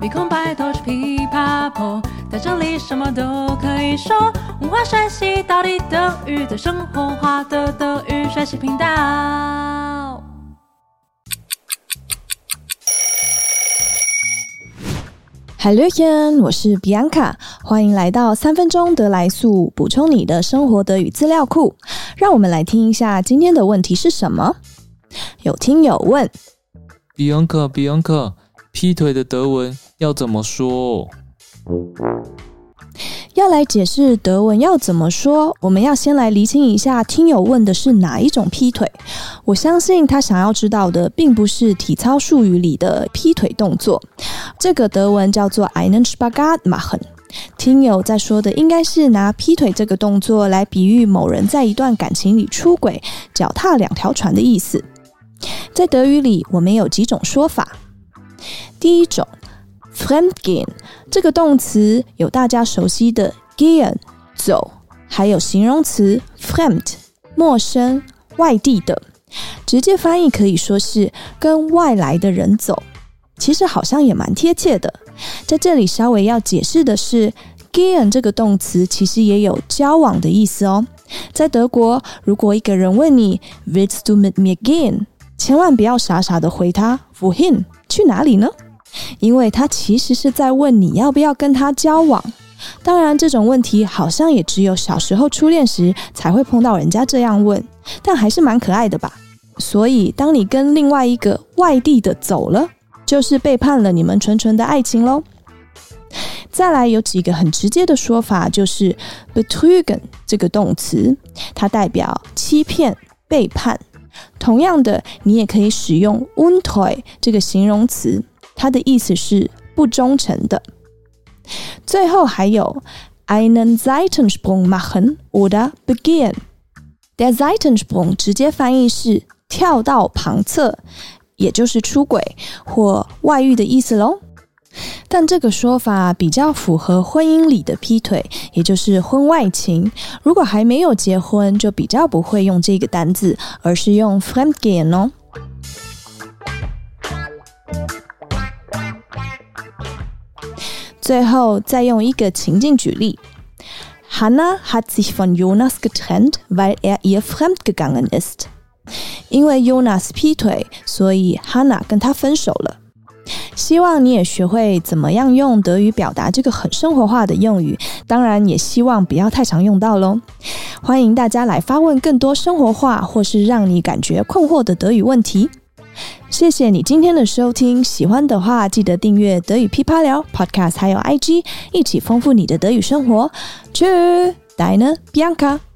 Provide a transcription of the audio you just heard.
鼻孔白头是琵琶破，在这里什么都可以说。文化学习到底等于的生活化的德语学习频道。Hallöchen，我是 Bianca，欢迎来到三分钟德来速，补充你的生活德语资料库。让我们来听一下今天的问题是什么？有听友问：Bianca，Bianca，劈腿的德文要怎么说？要来解释德文要怎么说，我们要先来厘清一下听友问的是哪一种劈腿。我相信他想要知道的并不是体操术语里的劈腿动作，这个德文叫做 einen Spagat machen。听友在说的应该是拿劈腿这个动作来比喻某人在一段感情里出轨、脚踏两条船的意思。在德语里，我们有几种说法。第一种。Fremdgehen 这个动词有大家熟悉的 gehen 走，还有形容词 fremd 陌生、外地的，直接翻译可以说是跟外来的人走，其实好像也蛮贴切的。在这里稍微要解释的是，gehen 这个动词其实也有交往的意思哦。在德国，如果一个人问你 Willst du mit mir gehen，千万不要傻傻的回他 Wohin 去哪里呢？因为他其实是在问你要不要跟他交往。当然，这种问题好像也只有小时候初恋时才会碰到人家这样问，但还是蛮可爱的吧。所以，当你跟另外一个外地的走了，就是背叛了你们纯纯的爱情喽。再来，有几个很直接的说法，就是 betrügen 这个动词，它代表欺骗、背叛。同样的，你也可以使用 untreu 这个形容词。它的意思是不忠诚的。最后还有 einen Seitensprung machen oder begehen。Der Seitensprung 直接翻译是跳到旁侧，也就是出轨或外遇的意思喽。但这个说法比较符合婚姻里的劈腿，也就是婚外情。如果还没有结婚，就比较不会用这个单字，而是用 Fremdgehen 哦。最后再用一个情境举例：Hannah hat sich von Jonas getrennt, weil er ihr fremdgegangen ist。因为 Jonas 劈腿，所以 Hanna 跟他分手了。希望你也学会怎么样用德语表达这个很生活化的用语，当然也希望不要太常用到喽。欢迎大家来发问更多生活化或是让你感觉困惑的德语问题。谢谢你今天的收听，喜欢的话记得订阅德语噼啪聊 Podcast，还有 IG，一起丰富你的德语生活。Tschüss，deine Bianca。